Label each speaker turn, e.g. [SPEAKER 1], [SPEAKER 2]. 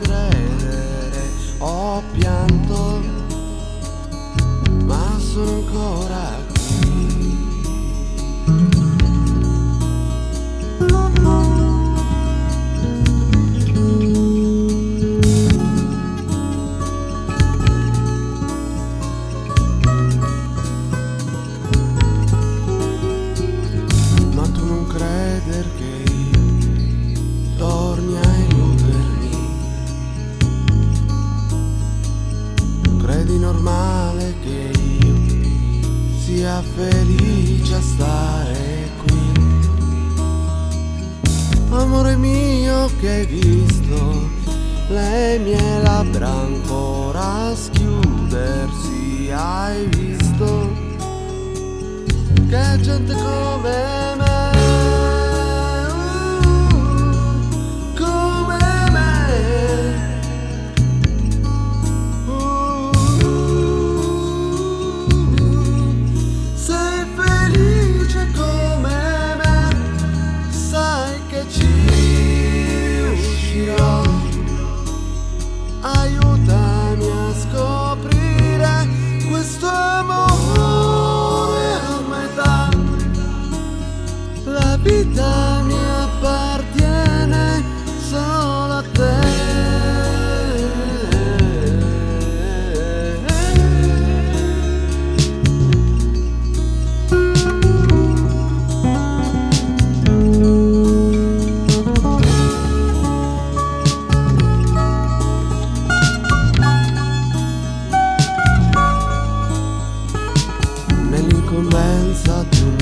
[SPEAKER 1] credere, ho pianto, ma sono ancora sia felice a stare qui. Amore mio che hai visto le mie labbra ancora schiudersi, hai visto che gente come me dança